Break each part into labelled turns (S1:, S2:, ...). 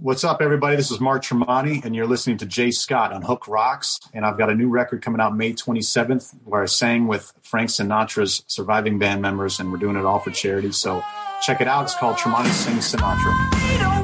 S1: What's up, everybody? This is Mark Tremonti, and you're listening to Jay Scott on Hook Rocks. And I've got a new record coming out May 27th where I sang with Frank Sinatra's surviving band members, and we're doing it all for charity. So check it out. It's called Tremonti Sings Sinatra.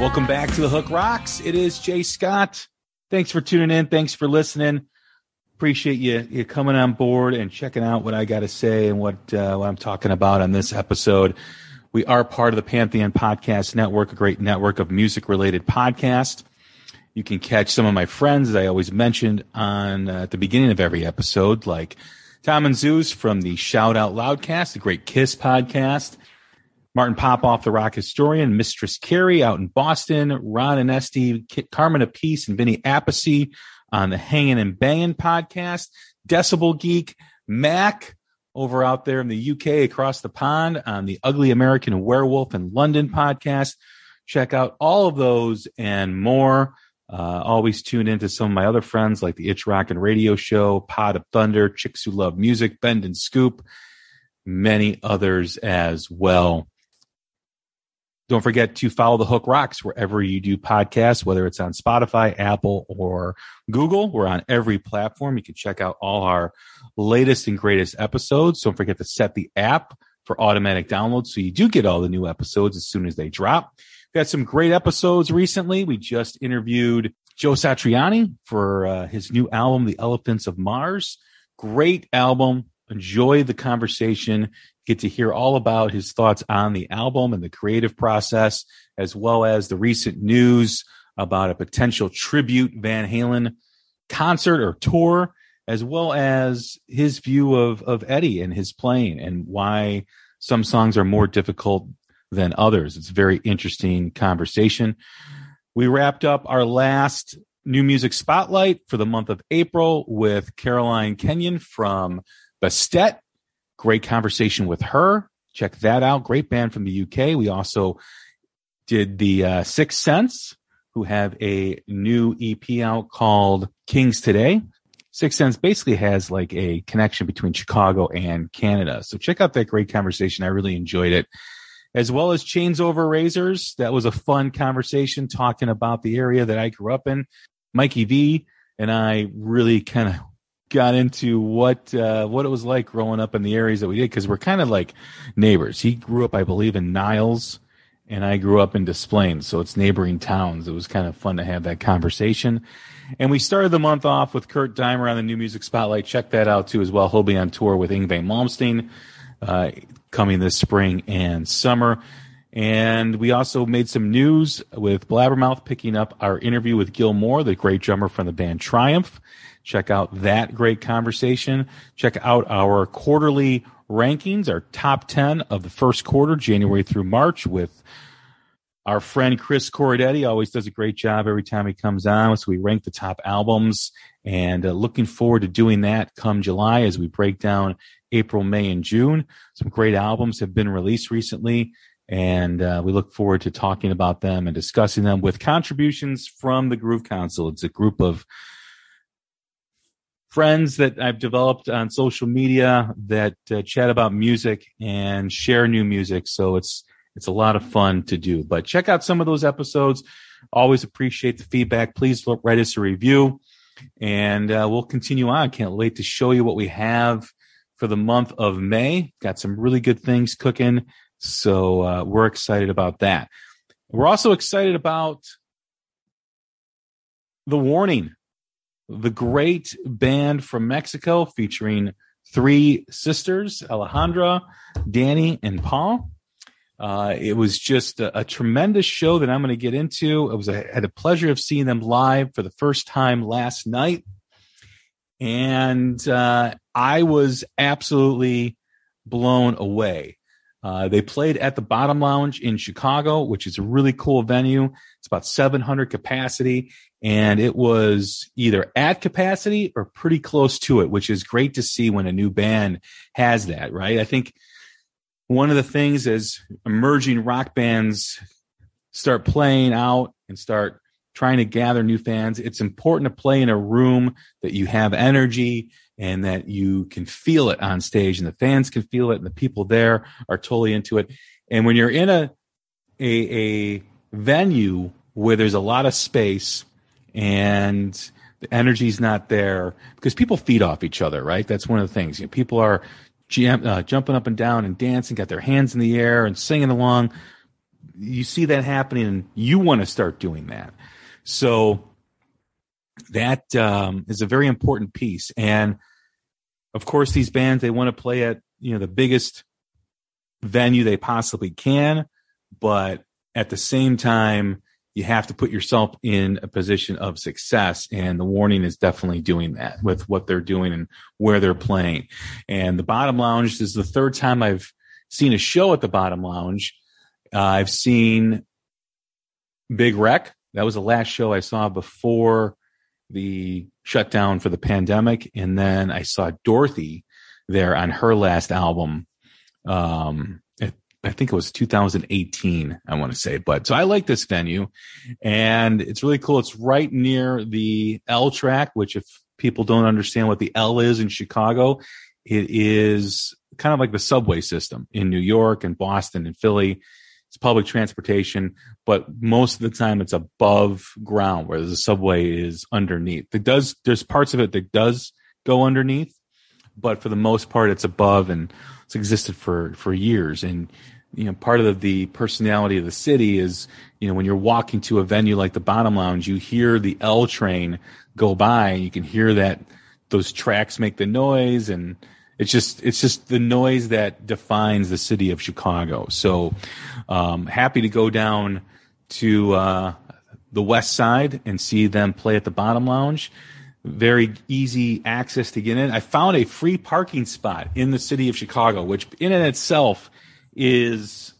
S2: Welcome back to the Hook Rocks. It is Jay Scott. Thanks for tuning in. Thanks for listening. Appreciate you you coming on board and checking out what I got to say and what uh, what I'm talking about on this episode. We are part of the Pantheon Podcast Network, a great network of music related podcasts. You can catch some of my friends, as I always mentioned on uh, at the beginning of every episode, like Tom and Zeus from the Shout Out Loudcast, the great Kiss podcast. Martin Popoff, the rock historian, Mistress Carrie out in Boston, Ron and Esty, Carmine Appice, and Vinny Appice on the Hanging and Banging podcast, Decibel Geek, Mac over out there in the UK across the pond on the Ugly American Werewolf in London podcast. Check out all of those and more. Uh, always tune into some of my other friends like the Itch Rock and Radio Show, Pod of Thunder, Chicks Who Love Music, Bend and Scoop, many others as well. Don't forget to follow the Hook Rocks wherever you do podcasts, whether it's on Spotify, Apple, or Google. We're on every platform. You can check out all our latest and greatest episodes. Don't forget to set the app for automatic download so you do get all the new episodes as soon as they drop. We've had some great episodes recently. We just interviewed Joe Satriani for uh, his new album, The Elephants of Mars. Great album. Enjoy the conversation get to hear all about his thoughts on the album and the creative process, as well as the recent news about a potential tribute Van Halen concert or tour, as well as his view of, of Eddie and his playing and why some songs are more difficult than others. It's a very interesting conversation. We wrapped up our last new music spotlight for the month of April with Caroline Kenyon from Bastet Great conversation with her. Check that out. Great band from the UK. We also did the uh, Sixth Sense, who have a new EP out called Kings Today. Sixth Sense basically has like a connection between Chicago and Canada. So check out that great conversation. I really enjoyed it. As well as Chains Over Razors. That was a fun conversation talking about the area that I grew up in. Mikey V and I really kind of got into what uh, what it was like growing up in the areas that we did because we're kind of like neighbors. He grew up, I believe, in Niles, and I grew up in Des Plaines, so it's neighboring towns. It was kind of fun to have that conversation. And we started the month off with Kurt Deimer on the New Music Spotlight. Check that out too as well. He'll be on tour with Yngwie Malmsteen uh, coming this spring and summer. And we also made some news with Blabbermouth picking up our interview with Gil Moore, the great drummer from the band Triumph. Check out that great conversation. Check out our quarterly rankings, our top 10 of the first quarter, January through March, with our friend Chris Corradetti. Always does a great job every time he comes on. So we rank the top albums and uh, looking forward to doing that come July as we break down April, May, and June. Some great albums have been released recently and uh, we look forward to talking about them and discussing them with contributions from the Groove Council. It's a group of friends that I've developed on social media that uh, chat about music and share new music. So it's it's a lot of fun to do. But check out some of those episodes. Always appreciate the feedback. Please write us a review, and uh, we'll continue on. Can't wait to show you what we have for the month of May. Got some really good things cooking, so uh, we're excited about that. We're also excited about the warning the great band from Mexico featuring three sisters, Alejandra, Danny, and Paul. Uh, it was just a, a, tremendous show that I'm going to get into. It was I had the pleasure of seeing them live for the first time last night, and uh, I was absolutely blown away. Uh, they played at the Bottom Lounge in Chicago, which is a really cool venue. It's about 700 capacity, and it was either at capacity or pretty close to it, which is great to see when a new band has that, right? I think one of the things as emerging rock bands start playing out and start trying to gather new fans, it's important to play in a room that you have energy and that you can feel it on stage and the fans can feel it and the people there are totally into it. And when you're in a a, a venue where there's a lot of space and the energy's not there because people feed off each other, right? That's one of the things. You know, people are jam, uh, jumping up and down and dancing, got their hands in the air and singing along. You see that happening, and you want to start doing that. So that um, is a very important piece. And of course, these bands they want to play at you know the biggest venue they possibly can, but at the same time, you have to put yourself in a position of success. And the warning is definitely doing that with what they're doing and where they're playing. And the bottom lounge is the third time I've seen a show at the bottom lounge. Uh, I've seen Big Wreck. That was the last show I saw before the shutdown for the pandemic. And then I saw Dorothy there on her last album. Um, I think it was 2018, I want to say. But so I like this venue and it's really cool. It's right near the L track, which if people don't understand what the L is in Chicago, it is kind of like the subway system in New York and Boston and Philly. It's public transportation, but most of the time it's above ground where the subway is underneath. It does, there's parts of it that does go underneath, but for the most part it's above and it's existed for for years. And you know part of the, personality of the city is you know when you're walking to a venue like the bottom lounge you hear the l train go by and you can hear that those tracks make the noise. And it's just it's just the noise that defines the city of chicago. So um, happy to go down to uh, the west side and see them play at the bottom lounge very easy access to get in. I found a free parking spot in the city of Chicago, which in and itself is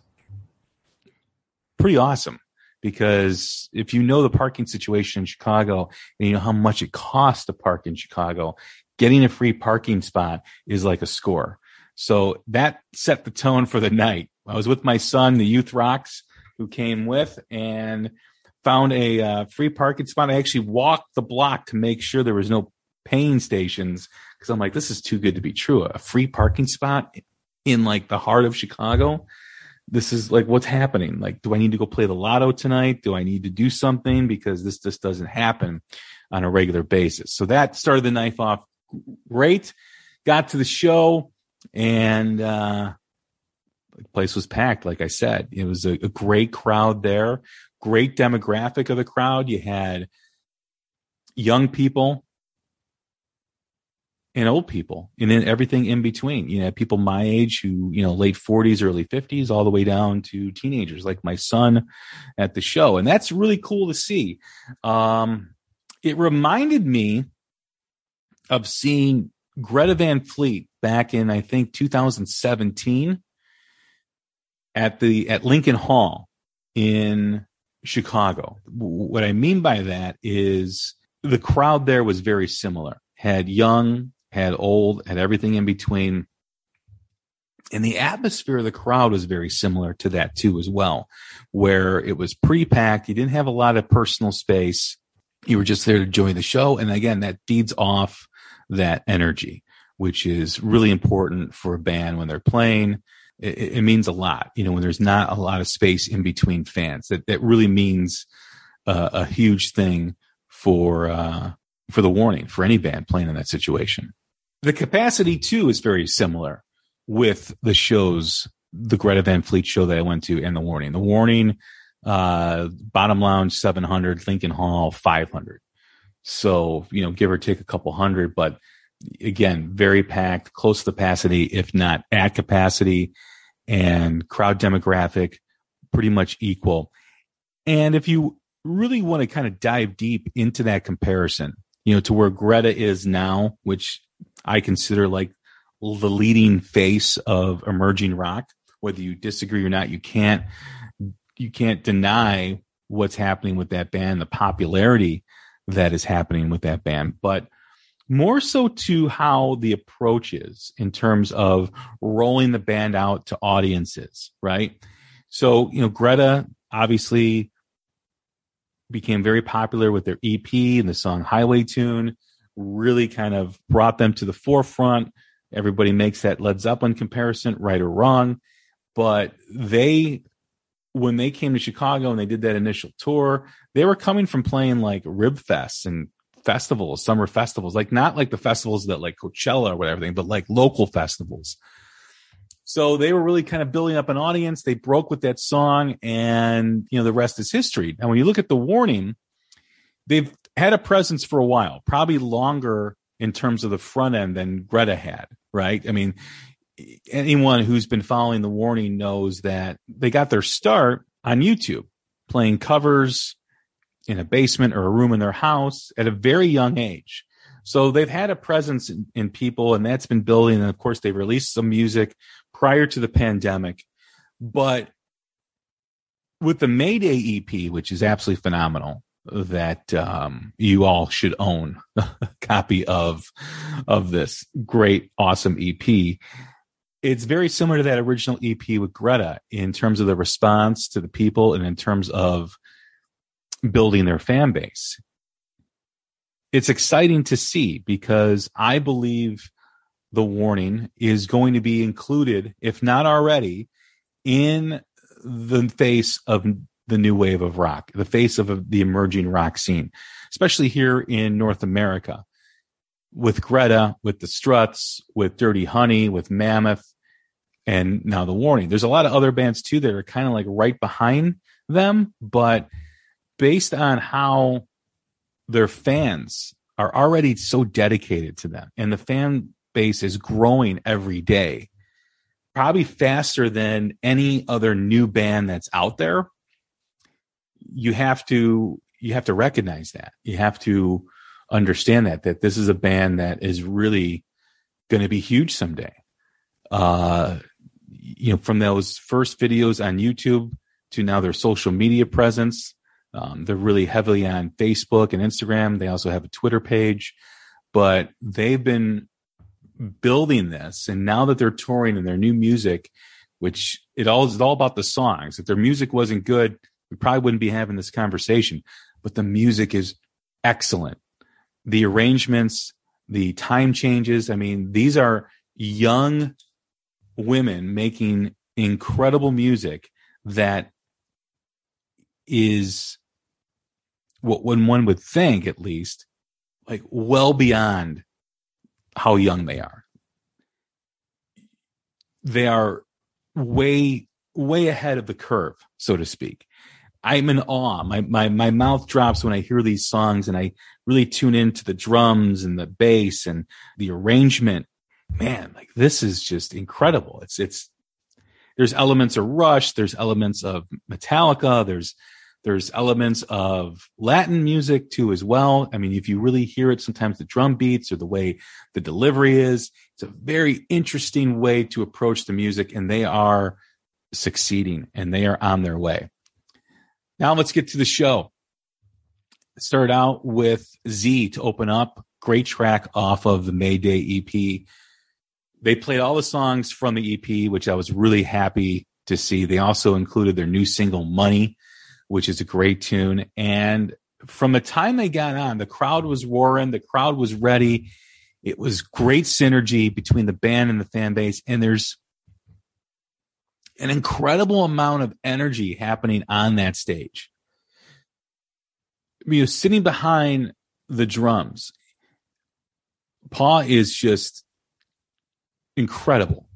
S2: pretty awesome because if you know the parking situation in Chicago and you know how much it costs to park in Chicago, getting a free parking spot is like a score. So that set the tone for the night. I was with my son, the Youth Rocks, who came with, and found a uh, free parking spot. I actually walked the block to make sure there was no paying stations because I'm like, this is too good to be true. A free parking spot in like the heart of Chicago. This is like what's happening. Like, do I need to go play the lotto tonight? Do I need to do something because this just doesn't happen on a regular basis? So that started the knife off great. Got to the show and uh, the place was packed. Like I said, it was a, a great crowd there great demographic of the crowd. You had young people and old people and then everything in between. You know, people my age who, you know, late 40s, early 50s, all the way down to teenagers like my son at the show. And that's really cool to see. Um, it reminded me of seeing Greta Van Fleet back in, I think, 2017 at the, at Lincoln Hall in Chicago. What I mean by that is the crowd there was very similar. Had young, had old, had everything in between. And the atmosphere of the crowd was very similar to that too, as well, where it was pre-packed. You didn't have a lot of personal space. You were just there to enjoy the show. And again, that feeds off that energy, which is really important for a band when they're playing. It, it means a lot, you know, when there's not a lot of space in between fans. That that really means uh, a huge thing for uh, for the warning for any band playing in that situation. The capacity too is very similar with the shows, the Greta Van Fleet show that I went to, and the warning. The warning, uh, bottom lounge seven hundred, Lincoln Hall five hundred. So you know, give or take a couple hundred, but again, very packed, close to capacity, if not at capacity, and crowd demographic pretty much equal. And if you really want to kind of dive deep into that comparison, you know, to where Greta is now, which I consider like the leading face of emerging rock. Whether you disagree or not, you can't you can't deny what's happening with that band, the popularity that is happening with that band, but more so to how the approach is in terms of rolling the band out to audiences, right? So, you know, Greta obviously became very popular with their EP and the song Highway Tune, really kind of brought them to the forefront. Everybody makes that Led Zeppelin comparison, right or wrong. But they, when they came to Chicago and they did that initial tour, they were coming from playing like Rib Fests and festivals, summer festivals, like not like the festivals that like Coachella or whatever, thing, but like local festivals. So they were really kind of building up an audience. They broke with that song, and you know the rest is history. And when you look at the warning, they've had a presence for a while, probably longer in terms of the front end than Greta had. Right? I mean, anyone who's been following the warning knows that they got their start on YouTube, playing covers in a basement or a room in their house at a very young age. So they've had a presence in, in, people, and that's been building. And of course, they've released some music prior to the pandemic. But with the Mayday EP, which is absolutely phenomenal, that um, you all should own a copy of of this great, awesome EP. It's very similar to that original EP with Greta in terms of the response to the people and in terms of building their fan base. It's exciting to see because I believe the warning is going to be included, if not already, in the face of the new wave of rock, the face of the emerging rock scene, especially here in North America with Greta, with the Struts, with Dirty Honey, with Mammoth, and now the Warning. There's a lot of other bands too that are kind of like right behind them, but based on how their fans are already so dedicated to them and the fan base is growing every day, probably faster than any other new band that's out there. You have to you have to recognize that. You have to understand that that this is a band that is really going to be huge someday. Uh, you know, from those first videos on YouTube to now their social media presence, um, they're really heavily on Facebook and Instagram. They also have a Twitter page, but they've been building this. And now that they're touring and their new music which it all is all about the songs. If their music wasn't good we probably wouldn't be having this conversation but the music is excellent. The arrangements the time changes. I mean these are young women making incredible music that is what when one would think at least like well beyond how young they are. They are way, way ahead of the curve, so to speak. I'm in awe. My, my, my mouth drops when I hear these songs and I really tune into the drums and the bass and the arrangement. Man, like this is just incredible. It's, it's, there's elements of Rush. There's elements of Metallica. There's there's elements of Latin music too, as well. I mean, if you really hear it, sometimes the drum beats or the way the delivery is, it's a very interesting way to approach the music, and they are succeeding and they are on their way. Now let's get to the show. Start out with Z to open up. Great track off of the Mayday EP. They played all the songs from the EP, which I was really happy to see. They also included their new single, Money, which is a great tune. And from the time they got on, the crowd was roaring, the crowd was ready. It was great synergy between the band and the fan base, and there's an incredible amount of energy happening on that stage. You know, sitting behind the drums, Paul is just incredible.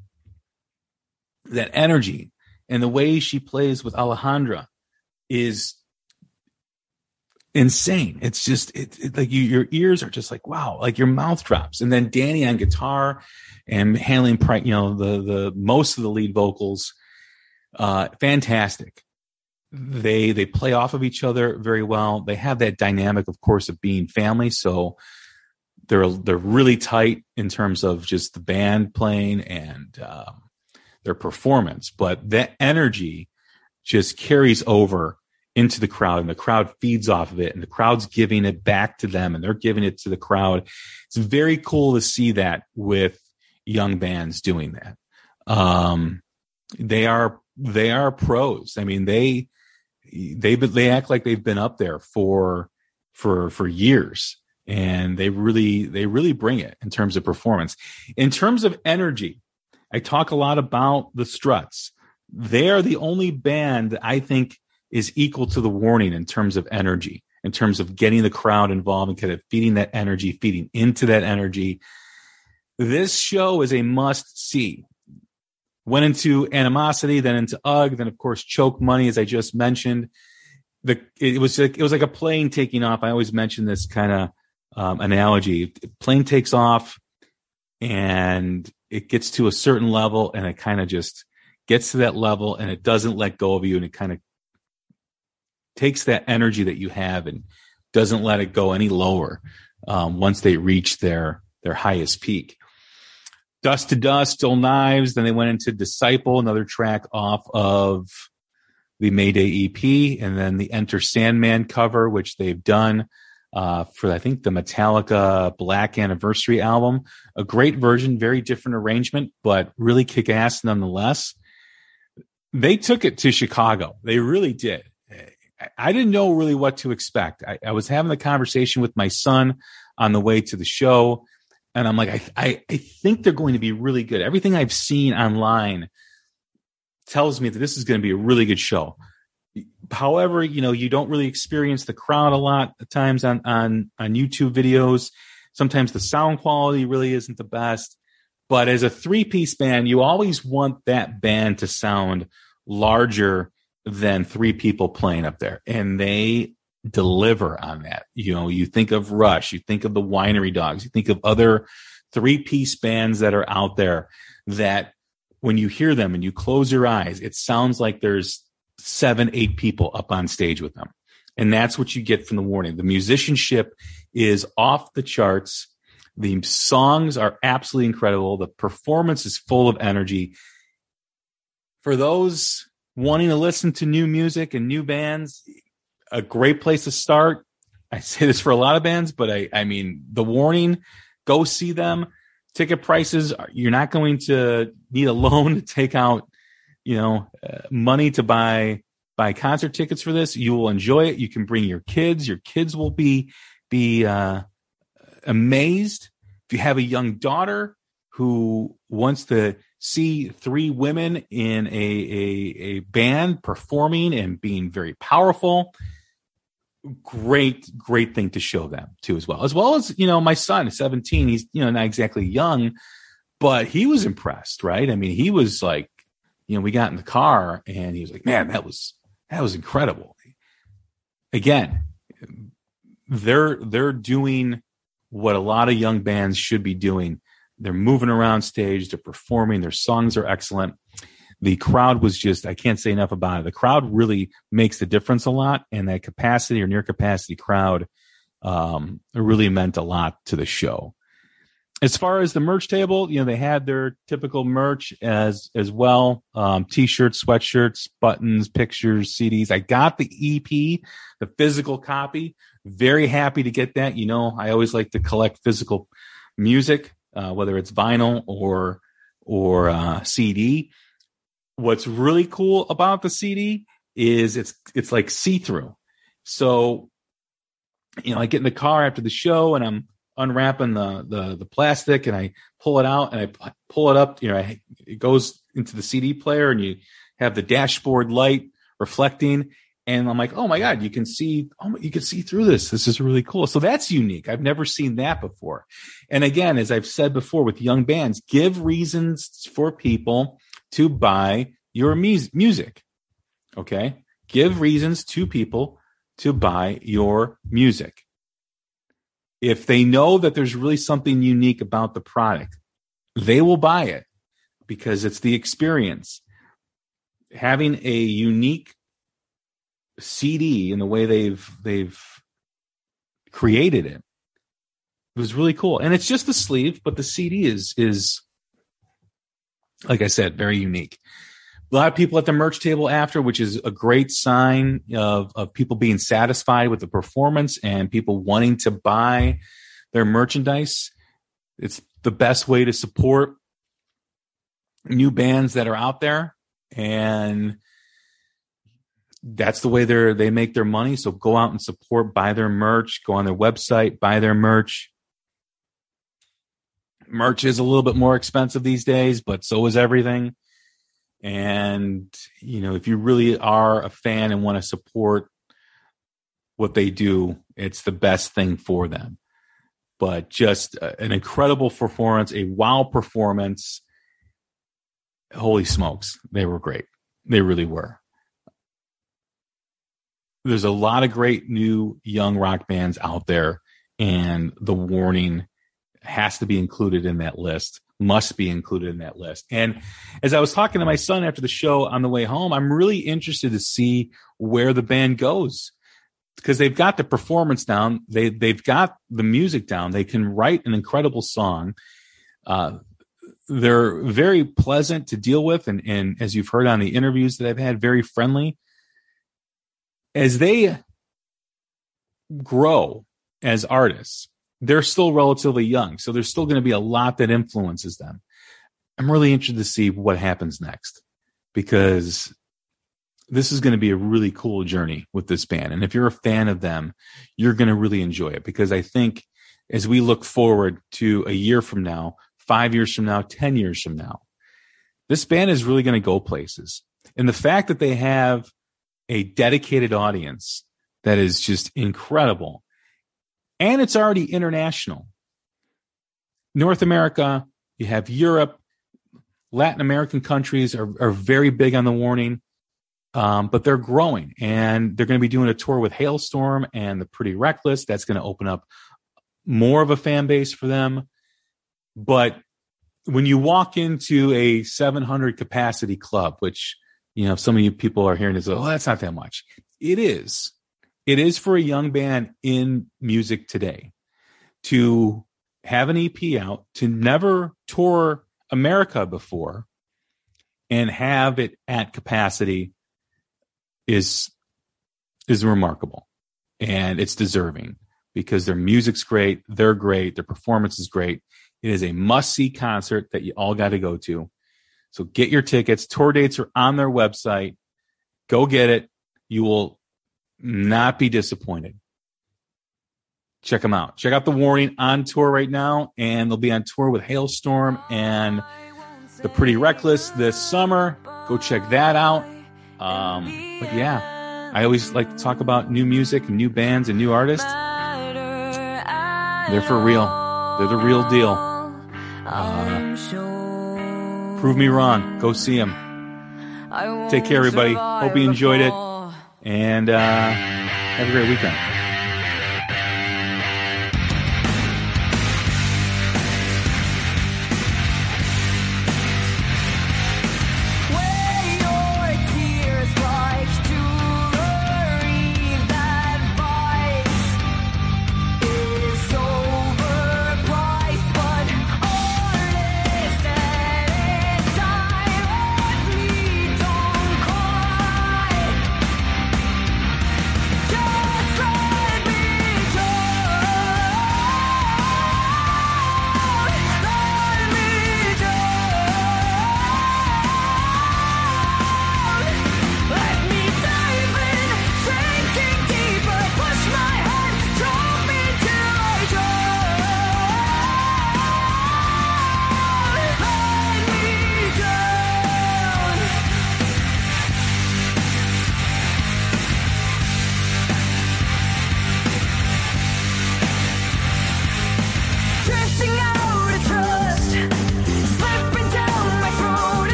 S2: That energy and the way she plays with Alejandra is insane. It's just it, it, like you, your ears are just like wow, like your mouth drops. And then Danny on guitar and handling you know the the most of the lead vocals, uh, fantastic. They they play off of each other very well. They have that dynamic, of course, of being family. So they're they're really tight in terms of just the band playing and um, their performance, but that energy just carries over into the crowd and the crowd feeds off of it and the crowd's giving it back to them and they're giving it to the crowd. It's very cool to see that with young bands doing that. Um, they are, they are pros. I mean, they, they, they act like they've been up there for, for, for years and they really, they really bring it in terms of performance. In terms of energy, I talk a lot about the struts. They are the only band I think is equal to the warning in terms of energy, in terms of getting the crowd involved and kind of feeding that energy, feeding into that energy. This show is a must see. Went into animosity, then into Ugh, then of course choke money, as I just mentioned. The it was like it was like a plane taking off. I always mention this kind of um, analogy. Plane takes off, and it gets to a certain level, and it kind of just gets to that level, and it doesn't let go of you, and it kind of takes that energy that you have and doesn't let it go any lower um, once they reach their their highest peak. Dust to Dust, Still Knives. Then they went into Disciple, another track off of the Mayday EP, and then the Enter Sandman cover, which they've done uh, for I think the Metallica Black Anniversary album. A great version, very different arrangement, but really kick ass nonetheless. They took it to Chicago. They really did. I didn't know really what to expect. I, I, was having the conversation with my son on the way to the show, and I'm like, I, I, I think they're going to be really good. Everything I've seen online tells me that this is going to be a really good show. However, you know, you don't really experience the crowd a lot at times on on on YouTube videos. Sometimes the sound quality really isn't the best. But as a three piece band, you always want that band to sound larger than three people playing up there. And they deliver on that. You know, you think of Rush, you think of the Winery Dogs, you think of other three piece bands that are out there that when you hear them and you close your eyes, it sounds like there's seven, eight people up on stage with them. And that's what you get from the warning. The musicianship is off the charts. The songs are absolutely incredible. The performance is full of energy. For those wanting to listen to new music and new bands, a great place to start. I say this for a lot of bands, but I, I mean, the warning, go see them. Ticket prices, you're not going to need a loan to take out, you know, uh, money to buy buy concert tickets for this. You will enjoy it. You can bring your kids. Your kids will be be uh, amazed. If you have a young daughter who wants to see three women in a, a, a band performing and being very powerful. Great great thing to show them too as well as well as you know my son 17 he's you know not exactly young but he was impressed right? I mean he was like you know we got in the car and he was like man that was that was incredible. Again they're they're doing what a lot of young bands should be doing they're moving around stage, they're performing, their songs are excellent. The crowd was just, I can't say enough about it. The crowd really makes the difference a lot, and that capacity or near capacity crowd um, really meant a lot to the show. As far as the merch table, you know, they had their typical merch as as well. Um, t-shirts, sweatshirts, buttons, pictures, CDs. I got the EP, the physical copy. Very happy to get that. You know, I always like to collect physical music uh, whether it's vinyl or or uh, CD. What's really cool about the CD is it's it's like see through. So, you know, I get in the car after the show and I'm unwrapping the, the the plastic and I pull it out and I pull it up. You know, I, it goes into the CD player and you have the dashboard light reflecting. And I'm like, oh my god, you can see, oh, you can see through this. This is really cool. So that's unique. I've never seen that before. And again, as I've said before, with young bands, give reasons for people to buy your mu- music. Okay, give reasons to people to buy your music if they know that there's really something unique about the product, they will buy it because it's the experience. Having a unique CD in the way they've they've created it, it was really cool. And it's just the sleeve, but the CD is is like I said, very unique a lot of people at the merch table after, which is a great sign of, of people being satisfied with the performance and people wanting to buy their merchandise. It's the best way to support new bands that are out there. And that's the way they're, they make their money. So go out and support, buy their merch, go on their website, buy their merch. Merch is a little bit more expensive these days, but so is everything. And, you know, if you really are a fan and want to support what they do, it's the best thing for them. But just an incredible performance, a wow performance. Holy smokes, they were great. They really were. There's a lot of great new young rock bands out there, and The Warning has to be included in that list must be included in that list. And as I was talking to my son after the show on the way home, I'm really interested to see where the band goes because they've got the performance down. They they've got the music down. They can write an incredible song. Uh, they're very pleasant to deal with, and and as you've heard on the interviews that I've had, very friendly. As they grow as artists, they're still relatively young. So there's still going to be a lot that influences them. I'm really interested to see what happens next because this is going to be a really cool journey with this band. And if you're a fan of them, you're going to really enjoy it because I think as we look forward to a year from now, five years from now, 10 years from now, this band is really going to go places. And the fact that they have a dedicated audience that is just incredible and it's already international. North America, you have Europe, Latin American countries are, are very big on the warning, um, but they're growing and they're going to be doing a tour with Halestorm and the Pretty Reckless. That's going to open up more of a fan base for them. But when you walk into a 700 capacity club, which you know some of you people are hearing is, oh, that's not that much. It is it is for a young band in music today to have an EP out, to never tour America before, and have it at capacity is is remarkable, and it's deserving because their music's great, they're great, their performance is great. It is a must see concert that you all got to go to. So get your tickets. Tour dates are on their website. Go get it. You will not be disappointed. Check them out. Check out The Warning on tour right now, and they'll be on tour with Halestorm and The Pretty Reckless this summer. Go check that out. Um, but yeah, I always like to talk about new music new bands and new artists. They're for real. They're the real deal. Uh, prove me wrong. Go see him. Take care, everybody. Hope you enjoyed it and uh, have a great weekend.